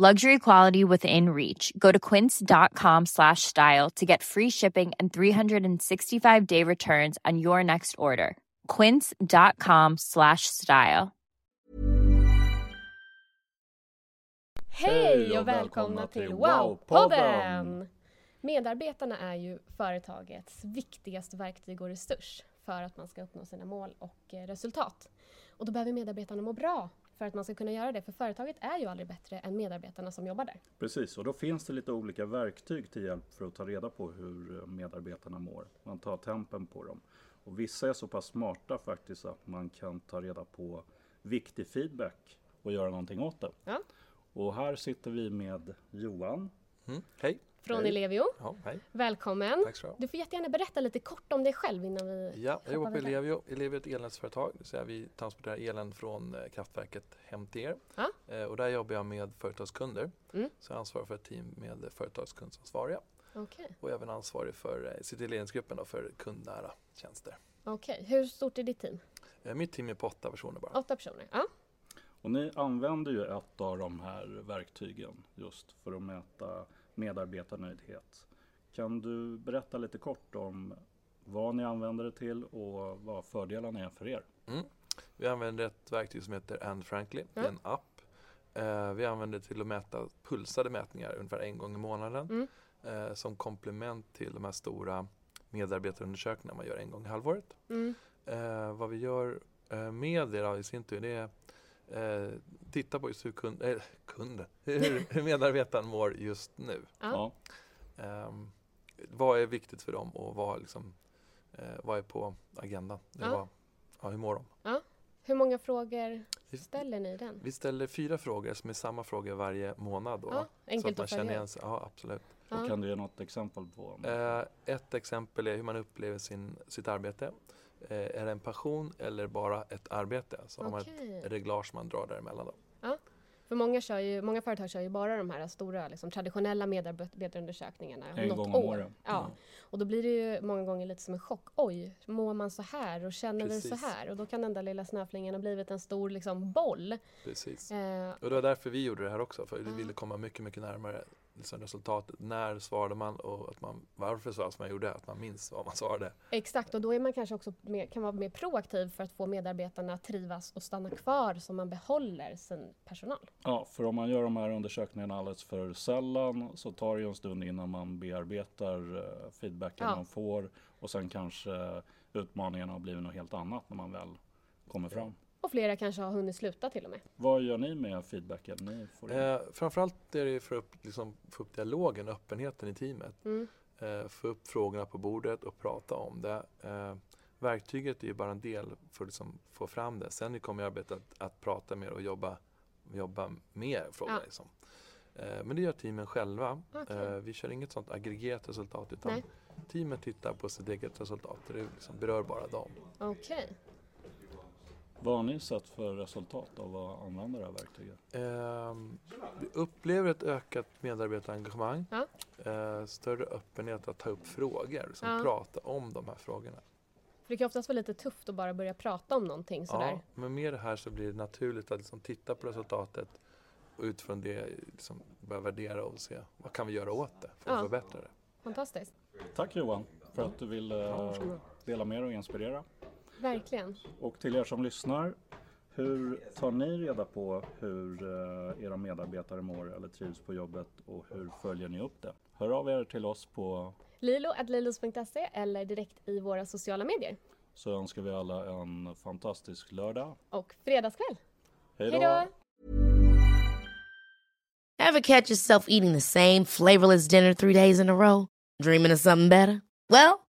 Luxury quality within reach. Go to quince.com slash style to get free shipping and 365 day returns on your next order. Quince.com slash style. Hej och välkomna till Wow-podden! Medarbetarna är ju företagets viktigaste verktyg och resurs för att man ska uppnå sina mål och eh, resultat. Och då behöver medarbetarna må bra för att man ska kunna göra det. För företaget är ju aldrig bättre än medarbetarna som jobbar där. Precis, och då finns det lite olika verktyg till hjälp för att ta reda på hur medarbetarna mår. Man tar tempen på dem. Och vissa är så pass smarta faktiskt att man kan ta reda på viktig feedback och göra någonting åt det. Ja. Och här sitter vi med Johan. Mm. Hej! Från Hej. Ellevio. Ja, hej. Välkommen! Tack ska du får jättegärna berätta lite kort om dig själv innan vi Ja, jag jobbar på. Ellevio. Ellevio är ett elnätsföretag, det vill säga vi transporterar elen från eh, kraftverket hem till er. Ja. Eh, och där jobbar jag med företagskunder. Mm. Så jag ansvarar för ett team med företagskundsansvariga Okej. och även ansvarig för, eh, sitter i ledningsgruppen för kundnära tjänster. Okej. Hur stort är ditt team? Eh, mitt team är på åtta personer bara. Åtta personer? Ja. Och ni använder ju ett av de här verktygen just för att mäta medarbetarnöjdhet. Kan du berätta lite kort om vad ni använder det till och vad fördelarna är för er? Mm. Vi använder ett verktyg som heter Anne Frankly, Ja. en app. Eh, vi använder det till att mäta pulsade mätningar ungefär en gång i månaden. Mm. Eh, som komplement till de här stora medarbetarundersökningarna man gör en gång i halvåret. Mm. Eh, vad vi gör eh, med det då, i sin tur, det är eh, titta på just hur kund, eh, kunden, hur, hur medarbetaren mår just nu. Ja. Ehm, vad är viktigt för dem och vad, liksom, eh, vad är på agendan? Ja. Vad, ja, hur mår de? Hur många frågor ställer ni i den? Vi ställer fyra frågor som är samma frågor varje månad. Då, Ja, så enkelt att man känner igen sig. Ja, absolut. Ja. Och kan du ge något exempel på? Eh, ett exempel är hur man upplever sin, sitt arbete. Eh, är det en passion eller bara ett arbete? Så har man ett reglage man drar däremellan. Då. För många, kör ju, många företag kör ju bara de här stora liksom, traditionella medarbetarundersökningarna. En något gång om år. året. Ja. Mm. Och då blir det ju många gånger lite som en chock. Oj, mår man så här och känner vi så Precis. här? Och då kan den där lilla snöflingen ha blivit en stor liksom, boll. Precis. Eh, Och det var därför vi gjorde det här också. För vi Ja. ville komma mycket, mycket närmare liksom resultatet. När svarade man och att man, varför svarade som man gjorde. Att man minns vad man svarade. exakt, och då är man kanske också mer, kan vara mer proaktiv för att få medarbetarna att trivas och stanna kvar så man behåller sin personal. Ja, för om man gör de här undersökningarna alldeles för sällan så tar det ju en stund innan man bearbetar eh, feedbacken Ja. man får och sen kanske utmaningarna har blivit något helt annat när man väl kommer fram. Och flera kanske har hunnit sluta till och med. Vad gör ni med feedbacken ni får? Eh, framförallt är det för att liksom, få upp dialogen och öppenheten i teamet. Mm. Eh, få upp frågorna på bordet och prata om det. Eh, verktyget är ju bara en del för att liksom få fram det. Sen kommer arbetet att, att prata mer och jobba, jobba med frågorna. Ja. Liksom. Eh, men det gör teamen själva. Okej. Eh, vi kör inget sånt aggregerat resultat utan Nej. teamet tittar på sitt eget resultat. Det liksom berör bara dem. Okej. Vad har ni sett för resultat av att använda det här verktyget? Ehm, vi upplever ett ökat medarbetarengagemang. Ja. Eh, större öppenhet att ta upp frågor, liksom Ja. prata om de här frågorna. För det kan oftast vara lite tufft att bara börja prata om någonting sådär. Ja, men med det här så blir det naturligt att liksom titta på resultatet och utifrån det liksom börja värdera och se vad kan vi göra åt det för att Ja. förbättra det. Fantastiskt. Tack Johan för att du ville eh, dela med dig och inspirera. Verkligen. Och till er som lyssnar, hur tar ni reda på hur eh, era medarbetare mår eller trivs på jobbet och hur följer ni upp det? hör av er till oss på lilo.lilos.se eller direkt i våra sociala medier. Så önskar vi alla en fantastisk lördag. Och fredagskväll. Hej Hej då! Ever catch yourself eating the same flavorless dinner three days in a row? Dreaming of something better? Well,